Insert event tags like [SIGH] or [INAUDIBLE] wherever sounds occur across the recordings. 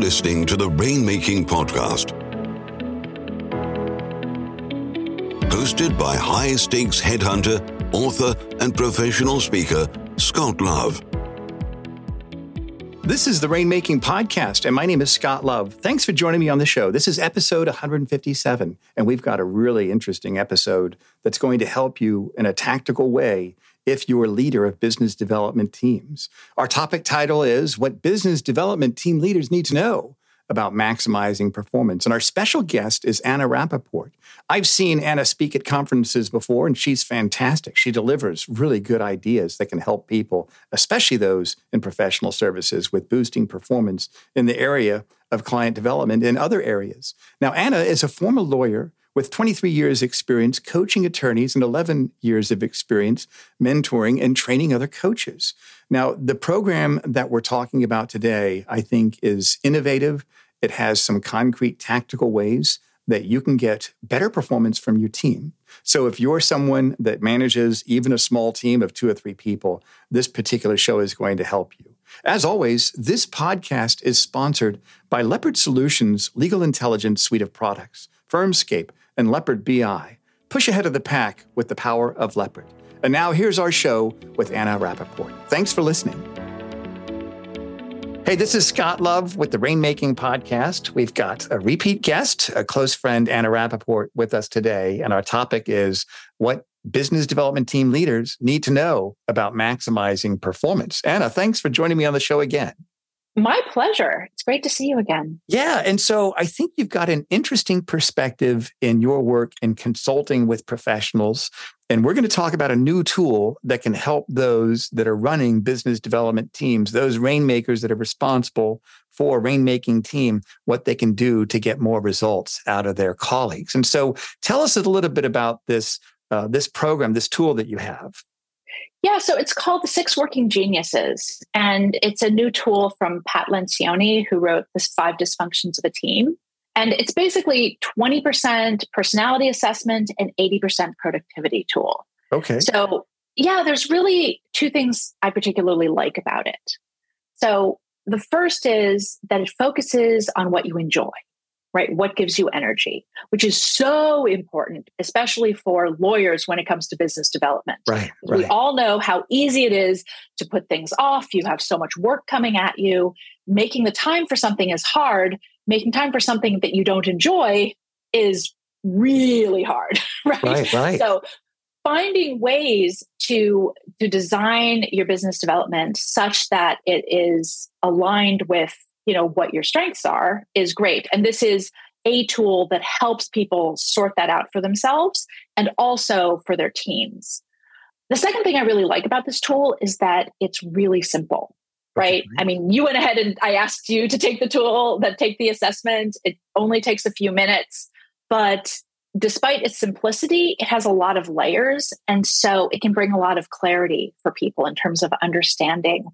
listening to the Rainmaking Podcast. Hosted by high stakes headhunter, author, and professional speaker, Scott Love. This is the Rainmaking Podcast, and my name is Scott Love. Thanks for joining me on the show. This is episode 157, and we've got a really interesting episode that's going to help you in a tactical way if you're a leader of business development teams. Our topic title is What Business Development Team Leaders Need to Know about maximizing performance. And our special guest is Anna Rappaport. I've seen Anna speak at conferences before, and she's fantastic. She delivers really good ideas that can help people, especially those in professional services, with boosting performance in the area of client development in other areas. Now, Anna is a former lawyer with 23 years experience coaching attorneys and 11 years of experience mentoring and training other coaches. Now, the program that we're talking about today, I think, is innovative. It has some concrete tactical ways that you can get better performance from your team. So, if you're someone that manages even a small team of two or three people, this particular show is going to help you. As always, this podcast is sponsored by Leopard Solutions Legal Intelligence Suite of Products, Firmscape, and Leopard BI. Push ahead of the pack with the power of Leopard. And now here's our show with Anna Rappaport. Thanks for listening. Hey, this is Scott Love with the Rainmaking Podcast. We've got a repeat guest, a close friend, Anna Rappaport, with us today. And our topic is what business development team leaders need to know about maximizing performance. Anna, thanks for joining me on the show again. My pleasure. It's great to see you again. Yeah. And so I think you've got an interesting perspective in your work in consulting with professionals. And we're going to talk about a new tool that can help those that are running business development teams, those rainmakers that are responsible for a rainmaking team, what they can do to get more results out of their colleagues. And so tell us a little bit about this, uh, this program, this tool that you have. Yeah, so it's called The Six Working Geniuses, and it's a new tool from Pat Lencioni, who wrote The Five Dysfunctions of a Team. And it's basically 20% personality assessment and 80% productivity tool. Okay. So, yeah, there's really two things I particularly like about it. So, the first is that it focuses on what you enjoy right? What gives you energy, which is so important, especially for lawyers when it comes to business development. Right, right. We all know how easy it is to put things off. You have so much work coming at you. Making the time for something is hard. Making time for something that you don't enjoy is really hard, [LAUGHS] right? Right, right. So finding ways to to design your business development such that it is aligned with you know what your strengths are is great. And this is a tool that helps people sort that out for themselves and also for their teams. The second thing i really like about this tool is that it's really simple right? i mean you went ahead and i asked you to take the tool that take the assessment. It only takes a few minutes but despite its simplicity it has a lot of layers. And so it can bring a lot of clarity for people in terms of understanding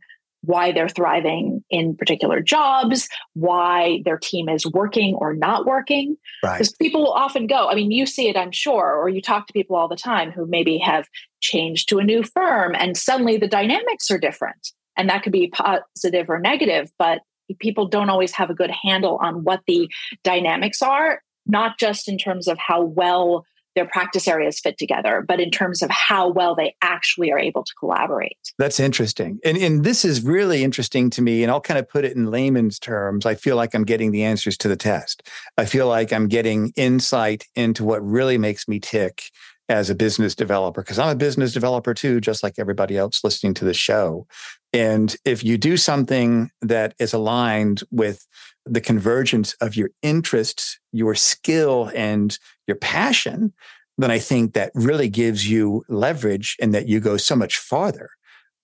why they're thriving in particular jobs, why their team is working or not working. Because right. people will often go, I mean, you see it, I'm sure, or you talk to people all the time who maybe have changed to a new firm and suddenly the dynamics are different. And that could be positive or negative, but people don't always have a good handle on what the dynamics are, not just in terms of how well their practice areas fit together, but in terms of how well they actually are able to collaborate. That's interesting. And, and this is really interesting to me. And I'll kind of put it in layman's terms. I feel like I'm getting the answers to the test. I feel like I'm getting insight into what really makes me tick as a business developer, because I'm a business developer too, just like everybody else listening to the show. And if you do something that is aligned with the convergence of your interests, your skill, and your passion, then I think that really gives you leverage and that you go so much farther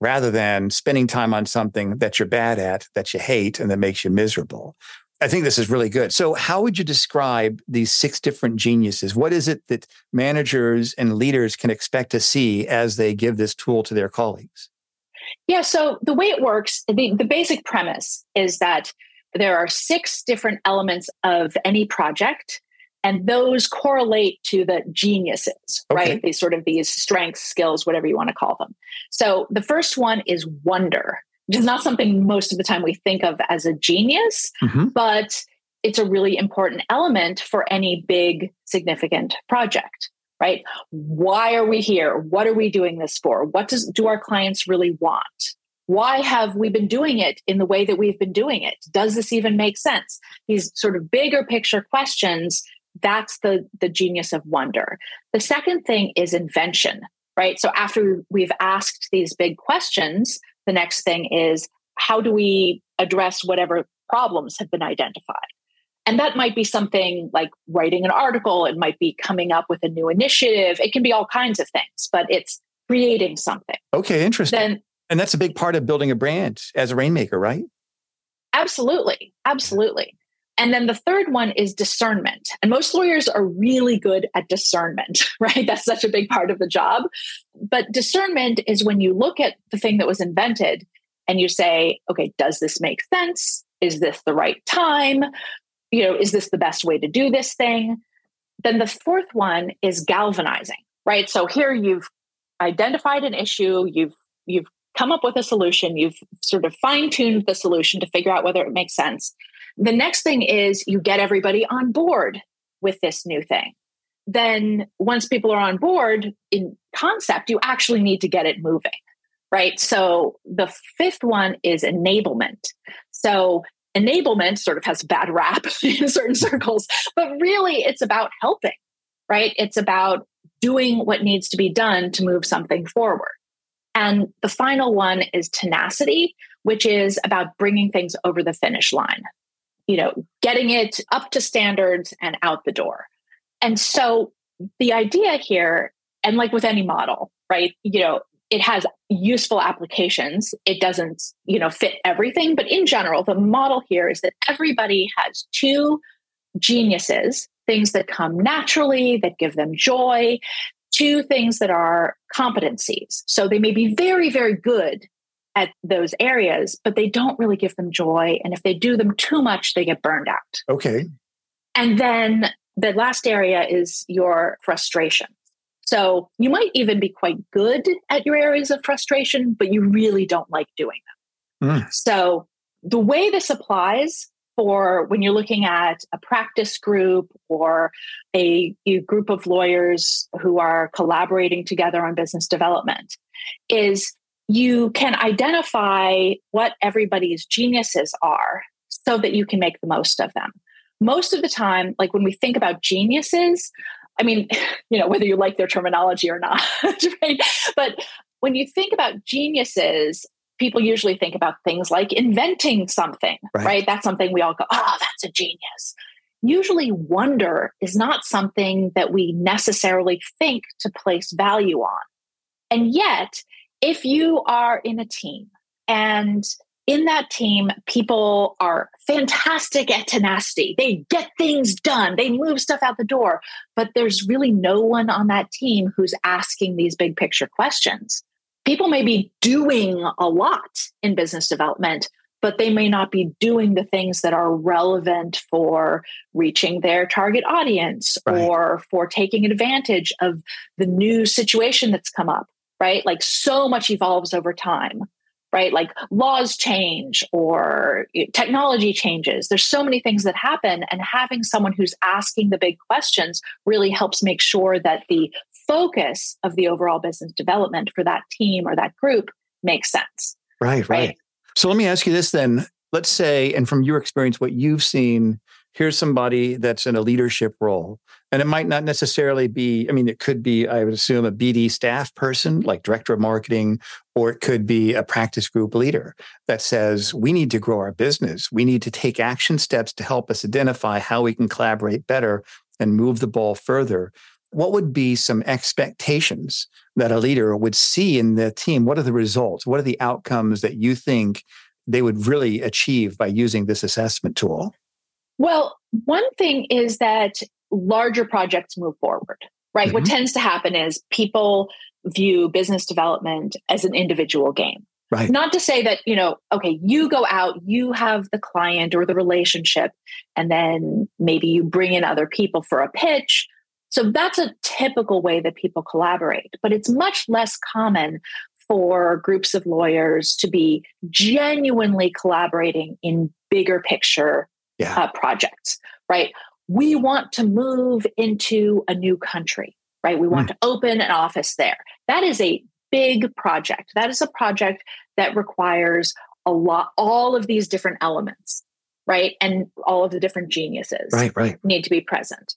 rather than spending time on something that you're bad at, that you hate, and that makes you miserable. I think this is really good. So, how would you describe these six different geniuses? What is it that managers and leaders can expect to see as they give this tool to their colleagues? Yeah, so the way it works, the, the basic premise is that there are six different elements of any project and those correlate to the geniuses okay. right these sort of these strengths skills whatever you want to call them so the first one is wonder which is not something most of the time we think of as a genius, mm-hmm. but it's a really important element for any big, significant project, right? Why are we here? What are we doing this for? What does do our clients really want? Why have we been doing it in the way that we've been doing it? Does this even make sense? These sort of bigger picture questions, that's the, the genius of wonder. The second thing is invention, right? So after we've asked these big questions, the next thing is how do we address whatever problems have been identified? And that might be something like writing an article, it might be coming up with a new initiative, it can be all kinds of things, but it's creating something. Okay, interesting. Then, and that's a big part of building a brand as a rainmaker, right? Absolutely. Absolutely. And then the third one is discernment. And most lawyers are really good at discernment, [LAUGHS] right? That's such a big part of the job. But discernment is when you look at the thing that was invented and you say, okay, does this make sense? Is this the right time? you know, is this the best way to do this thing? Then the fourth one is galvanizing, right? So here you've identified an issue, you've you've come up with a solution, you've sort of fine-tuned the solution to figure out whether it makes sense. The next thing is you get everybody on board with this new thing. Then once people are on board in concept, you actually need to get it moving right? So the fifth one is enablement. So enablement sort of has bad rap [LAUGHS] in certain circles, but really it's about helping, right? It's about doing what needs to be done to move something forward. And the final one is tenacity, which is about bringing things over the finish line, you know, getting it up to standards and out the door. And so the idea here, and like with any model, right, you know, it has useful applications. It doesn't you know fit everything. But in general the model here is that everybody has two geniuses things that come naturally that give them joy two things that are competencies. So they may be very very good at those areas but they don't really give them joy and if they do them too much they get burned out okay and then the last area is your frustration so you might even be quite good at your areas of frustration, but you really don't like doing them. Mm. So the way this applies for when you're looking at a practice group or a, a, group of lawyers who are collaborating together on business development is you can identify what everybody's geniuses are so that you can make the most of them. Most of the time, like when we think about geniuses, I mean, [LAUGHS] you know, whether you like their terminology or not, [LAUGHS] right? But when you think about geniuses, people usually think about things like inventing something, right? right? That's something we all go, oh, that's a genius. Usually, wonder is not something that we necessarily think to place value on. And yet, if you are in a team and in that team, people are fantastic at tenacity. They get things done, they move stuff out the door, but there's really no one on that team who's asking these big picture questions. People may be doing a lot in business development, but they may not be doing the things that are relevant for reaching their target audience right. or for taking advantage of the new situation that's come up, right? Like so much evolves over time right? Like laws change or technology changes. There's so many things that happen, and having someone who's asking the big questions really helps make sure that the focus of the overall business development for that team or that group makes sense. Right, right. right. So let me ask you this then. Let's say, and from your experience, what you've seen here's somebody that's in a leadership role. And it might not necessarily be, I mean, it could be, I would assume, a BD staff person, like director of marketing, or it could be a practice group leader that says, we need to grow our business. We need to take action steps to help us identify how we can collaborate better and move the ball further. What would be some expectations that a leader would see in the team? What are the results? What are the outcomes that you think they would really achieve by using this assessment tool? Well, one thing is that larger projects move forward, right? Mm-hmm. What tends to happen is people view business development as an individual game. Right. Not to say that, you know, okay, you go out, you have the client or the relationship, and then maybe you bring in other people for a pitch. So that's a typical way that people collaborate, but it's much less common for groups of lawyers to be genuinely collaborating in bigger picture yeah. uh, projects, right? We want to move into a new country, right? We want mm. to open an office there. That is a big project. That is a project that requires a lot, all of these different elements, right? And all of the different geniuses right, right. need to be present.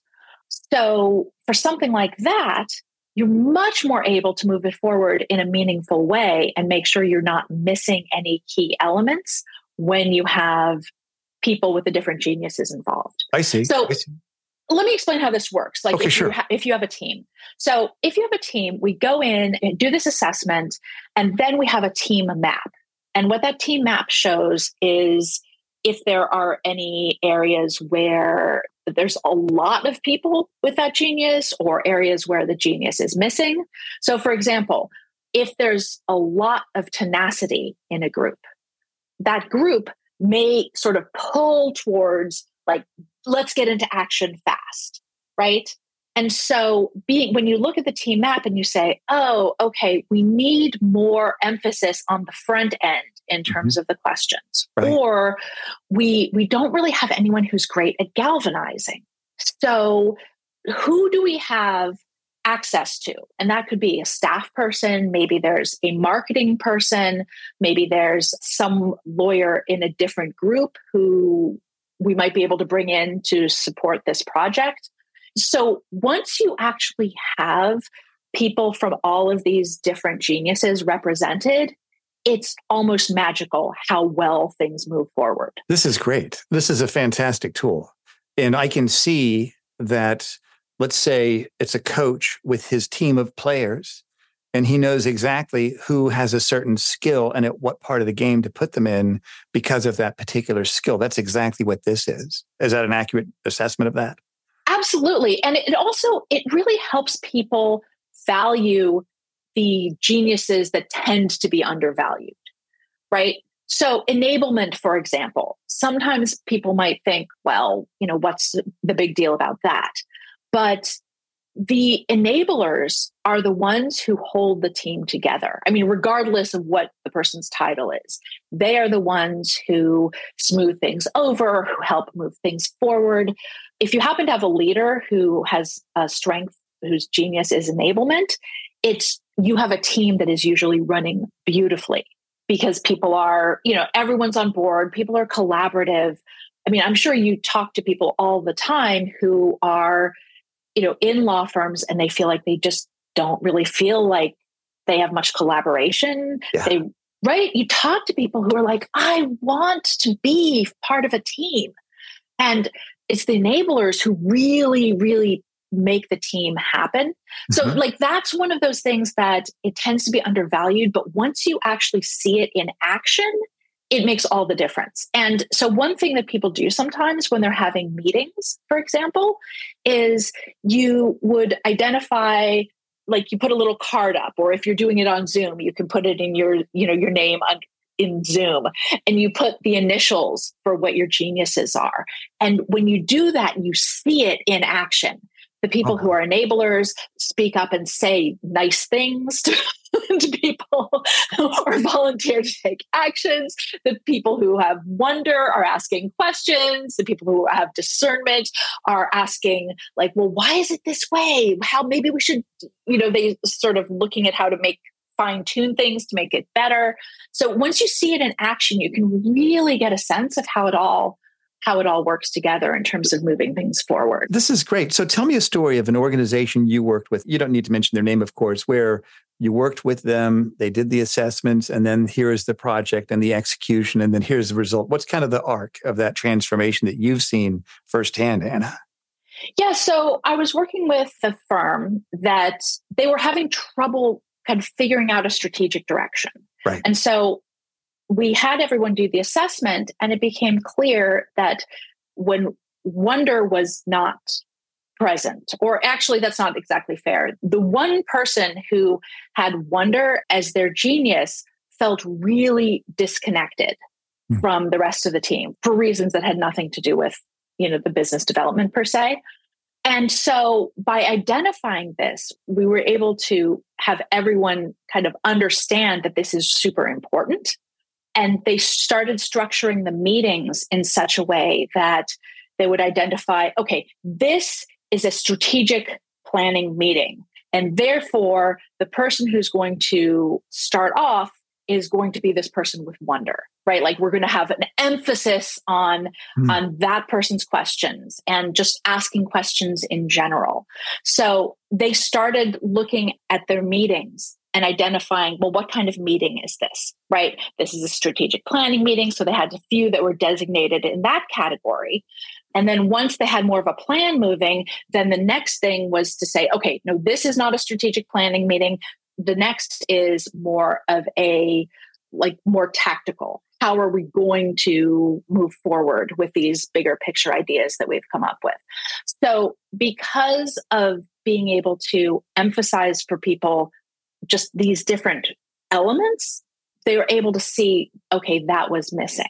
So for something like that, you're much more able to move it forward in a meaningful way and make sure you're not missing any key elements when you have people with the different geniuses involved. I see. So I see. let me explain how this works. Like okay, if, sure. you ha- if you have a team. So if you have a team, we go in and do this assessment, and then we have a team map. And what that team map shows is if there are any areas where there's a lot of people with that genius or areas where the genius is missing. So, for example, if there's a lot of tenacity in a group, that group may sort of pull towards, like, let's get into action fast, right? And so, being when you look at the team map and you say, oh, okay, we need more emphasis on the front end in mm-hmm. terms mm-hmm. of the questions right. or we we don't really have anyone who's great at galvanizing so who do we have access to and that could be a staff person maybe there's a marketing person maybe there's some lawyer in a different group who we might be able to bring in to support this project so once you actually have people from all of these different geniuses represented it's almost magical how well things move forward. This is great. This is a fantastic tool. And I can see that, let's say it's a coach with his team of players, and he knows exactly who has a certain skill and at what part of the game to put them in because of that particular skill. That's exactly what this is. Is that an accurate assessment of that? Absolutely. And it also, it really helps people value the geniuses that tend to be undervalued, right? So, enablement, for example, sometimes people might think, well, you know, what's the big deal about that? But the enablers are the ones who hold the team together. I mean, regardless of what the person's title is, they are the ones who smooth things over, who help move things forward. If you happen to have a leader who has a strength, whose genius is enablement, it's you have a team that is usually running beautifully because people are, you know, everyone's on board, people are collaborative. I mean, I'm sure you talk to people all the time who are, you know, in law firms and they feel like they just don't really feel like they have much collaboration. Yeah. They right? You talk to people who are like, I want to be part of a team. And it's the enablers who really, really make the team happen. So, mm-hmm. like, that's one of those things that it tends to be undervalued. But once you actually see it in action, it makes all the difference. And so, one thing that people do sometimes when they're having meetings, for example, is you would identify like you put a little card up or if you're doing it on zoom you can put it in your you know your name on, in Zoom and you put the initials for what your geniuses are. And when you do that, you see it in action the people who uh-huh. are enablers speak up and say nice things to, [LAUGHS] people or volunteer to take actions. The people who have wonder are asking questions. The people who have discernment are asking, like, well, why is it this way? How maybe we should, you know, they sort of looking at how to make fine tune things to make it better. So once you see it in action, you can really get a sense of how it all how it all works together in terms of moving things forward. This is great. So tell me a story of an organization you worked with. You don't need to mention their name, of course, where you worked with them, they did the assessments, and then here's the project and the execution, and then here's the result. What's kind of the arc of that transformation that you've seen firsthand, Anna? Yeah, so I was working with a firm that they were having trouble kind of figuring out a strategic direction. Right. And so we had everyone do the assessment, and it became clear that when wonder was not present, or actually, that's not exactly fair. The one person who had wonder as their genius felt really disconnected mm. from the rest of the team for reasons that had nothing to do with you know the business development per se And so by identifying this, we were able to have everyone kind of understand that this is super important. And they started structuring the meetings in such a way that they would identify okay, this is a strategic planning meeting. And therefore, the person who's going to start off is going to be this person with wonder right like we're going to have an emphasis on mm. on that person's questions and just asking questions in general so they started looking at their meetings and identifying well what kind of meeting is this right? This is a strategic planning meeting so they had a few that were designated in that category. And then once they had more of a plan moving, then the next thing was to say, okay, no, this is not a strategic planning meeting. The next is more of a like more tactical. How are we going to move forward with these bigger picture ideas that we've come up with? So because of being able to emphasize for people just these different elements they were able to see okay that was missing.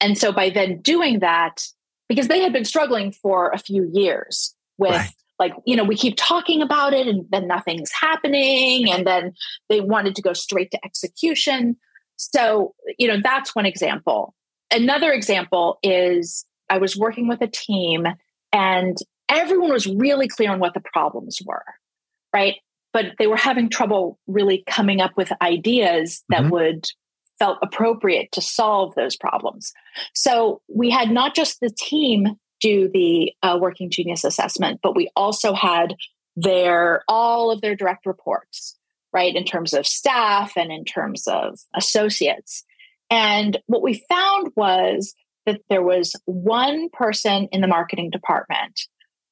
And so by then doing that because they had been struggling for a few years with right. like you know we keep talking about it and then nothing's happening and then they wanted to go straight to execution. So you know that's one example. Another example is i was working with a team and everyone was really clear on what the problems were right but they were having trouble really coming up with ideas that mm-hmm. would felt appropriate to solve those problems so we had not just the team do the uh, working genius assessment, but we also had their all of their direct reports, right, in terms of staff and in terms of associates. And what we found was that there was one person in the marketing department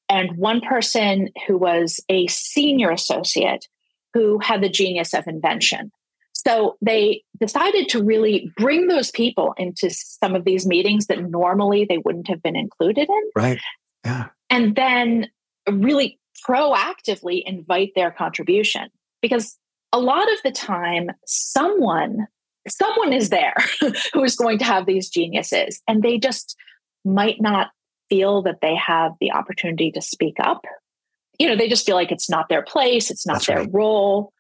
and one person who was a senior associate who had the genius of invention. So they decided to really bring those people into some of these meetings that normally they wouldn't have been included in. Right. Yeah. And then really proactively invite their contribution because a lot of the time someone someone is there [LAUGHS] who is going to have these geniuses and they just might not feel that they have the opportunity to speak up you know they just feel like it's not their place it's not That's their right. role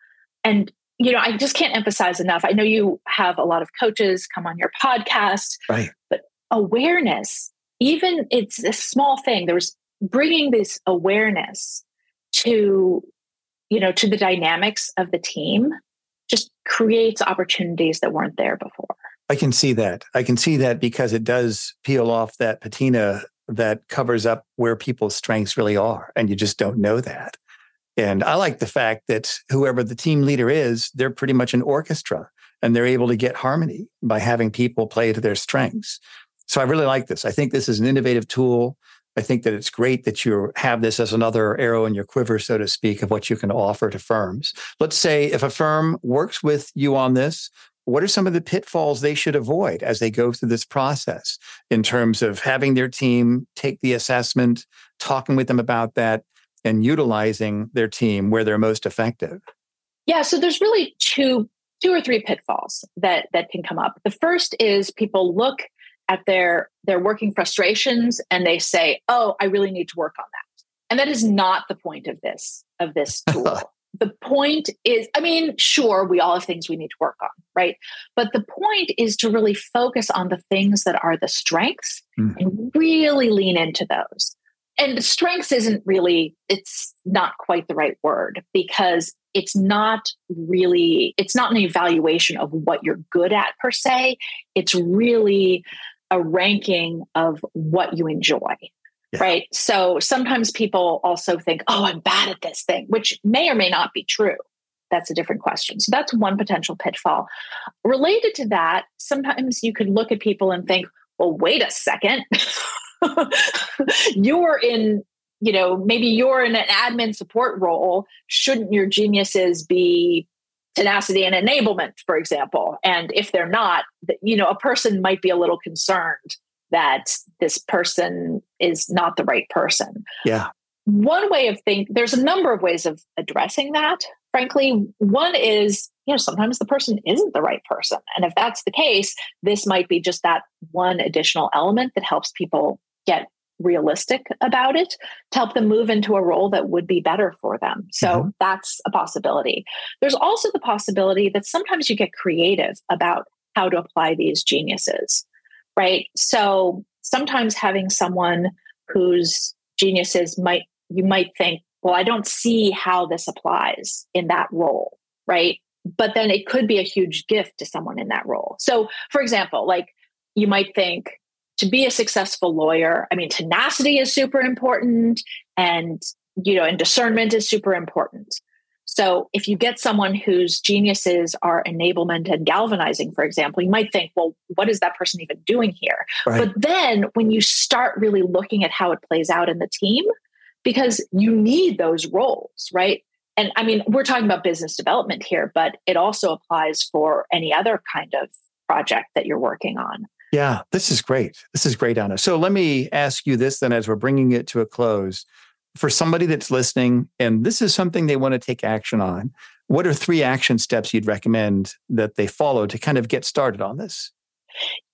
and you know, I just can't emphasize enough. I know you have a lot of coaches come on your podcast, right? But awareness, even it's a small thing. There's bringing this awareness to, you know, to the dynamics of the team, just creates opportunities that weren't there before. I can see that. I can see that because it does peel off that patina that covers up where people's strengths really are, and you just don't know that. And I like the fact that whoever the team leader is, they're pretty much an orchestra and they're able to get harmony by having people play to their strengths. So I really like this. I think this is an innovative tool. I think that it's great that you have this as another arrow in your quiver, so to speak, of what you can offer to firms. Let's say if a firm works with you on this, what are some of the pitfalls they should avoid as they go through this process in terms of having their team take the assessment, talking with them about that, and utilizing their team where they're most effective? Yeah, so there's really two two or three pitfalls that that can come up. The first is people look at their their working frustrations and they say, "Oh, I really need to work on that." And that is not the point of this of this [LAUGHS] tool. The point is i mean sure we all have things we need to work on right? But the point is to really focus on the things that are the strengths mm. and really lean into those. And strengths isn't really it's not quite the right word because it's not really it's not an evaluation of what you're good at per se. It's really a ranking of what you enjoy yeah. right? So sometimes people also think oh i'm bad at this thing which may or may not be true. That's a different question. So that's one potential pitfall. Related to that sometimes you could look at people and think well wait a second. [LAUGHS] You're in you know maybe you're in an admin support role. Shouldn't your geniuses be tenacity and enablement for example? And if they're not you know a person might be a little concerned that this person is not the right person yeah one way of think there's a number of ways of addressing that frankly one is you know sometimes the person isn't the right person and if that's the case this might be just that one additional element that helps people get realistic about it to help them move into a role that would be better for them. So mm-hmm. that's a possibility. There's also the possibility that sometimes you get creative about how to apply these geniuses, right? So sometimes having someone whose geniuses might, you might think, well, I don't see how this applies in that role, right? But then it could be a huge gift to someone in that role. So, for example, like you might think, to be a successful lawyer, I mean, tenacity is super important and, you know, and discernment is super important. So if you get someone whose geniuses are enablement and galvanizing, for example, you might think, well, what is that person even doing here? Right. But then when you start really looking at how it plays out in the team, because you need those roles, right? And I mean, we're talking about business development here, but it also applies for any other kind of project that you're working on. Yeah, this is great. This is great, Anna. So let me ask you this then as we're bringing it to a close. For somebody that's listening and this is something they want to take action on, what are three action steps you'd recommend that they follow to kind of get started on this?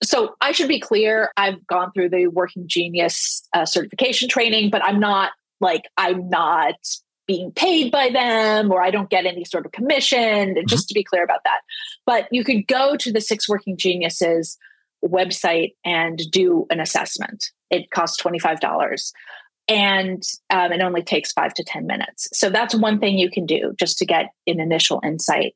So I should be clear. I've gone through the Working Genius uh, certification training, but I'm not like, I'm not being paid by them or I don't get any sort of commission, mm-hmm. just to be clear about that. But you could go to the Six Working Geniuses website and do an assessment. It costs $25 and um, it only takes five to 10 minutes. So that's one thing you can do just to get an initial insight.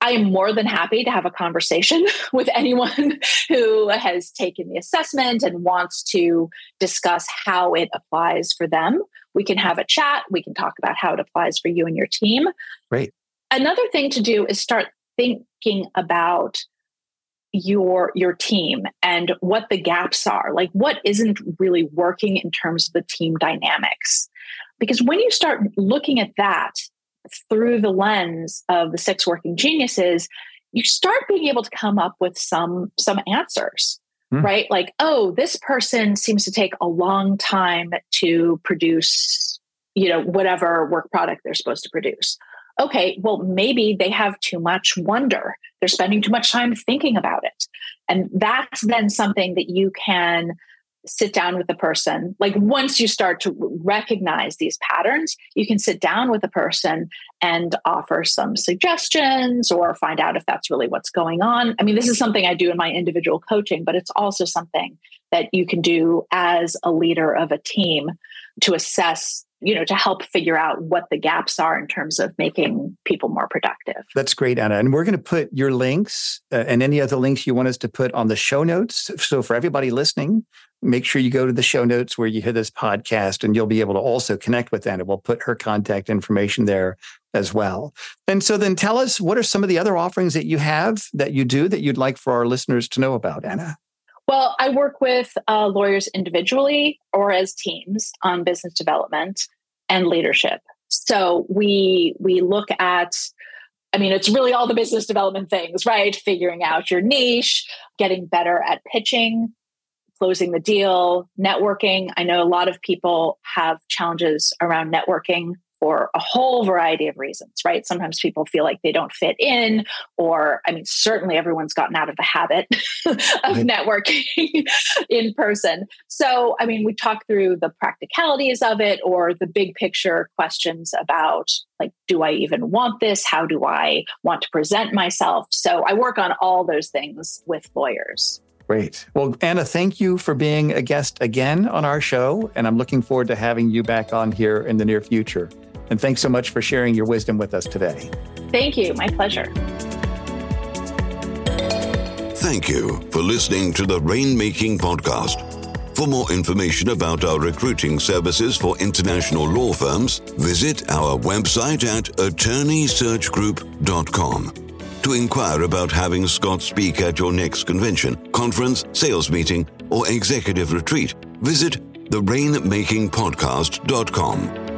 I am more than happy to have a conversation [LAUGHS] with anyone [LAUGHS] who has taken the assessment and wants to discuss how it applies for them. We can have a chat. We can talk about how it applies for you and your team. Great. Another thing to do is start thinking about your your team and what the gaps are. Like what isn't really working in terms of the team dynamics? Because when you start looking at that through the lens of the six working geniuses you start being able to come up with some some answers mm. right? Like oh this person seems to take a long time to produce you know whatever work product they're supposed to produce okay, well, maybe they have too much wonder. They're spending too much time thinking about it. And that's then something that you can sit down with the person. Like once you start to recognize these patterns, you can sit down with the person and offer some suggestions or find out if that's really what's going on. I mean, this is something I do in my individual coaching, but it's also something that you can do as a leader of a team to assess you know to help figure out what the gaps are in terms of making people more productive. That's great anna. And we're going to put your links uh, and any other links you want us to put on the show notes. So for everybody listening make sure you go to the show notes where you hear this podcast and you'll be able to also connect with anna. We'll put her contact information there as well. And so then tell us what are some of the other offerings that you have that you do that you'd like for our listeners to know about anna well, I work with uh, lawyers individually or as teams on business development and leadership. So we we look at I mean, it's really all the business development things, right? Figuring out your niche, getting better at pitching, closing the deal, networking. I know a lot of people have challenges around networking for a whole variety of reasons, right? Sometimes people feel like they don't fit in, or I mean, certainly everyone's gotten out of the habit [LAUGHS] of networking [LAUGHS] in person. So, I mean, we talk through the practicalities of it or the big picture questions about like, do I even want this? How do I want to present myself? So, I work on all those things with lawyers. Great. Well, Anna, thank you for being a guest again on our show. And I'm looking forward to having you back on here in the near future. And thanks so much for sharing your wisdom with us today. Thank you. My pleasure. Thank you for listening to the Rainmaking Podcast. For more information about our recruiting services for international law firms, visit our website at attorneysearchgroup.com. To inquire about having Scott speak at your next convention, conference, sales meeting, or executive retreat, visit therainmakingpodcast.com.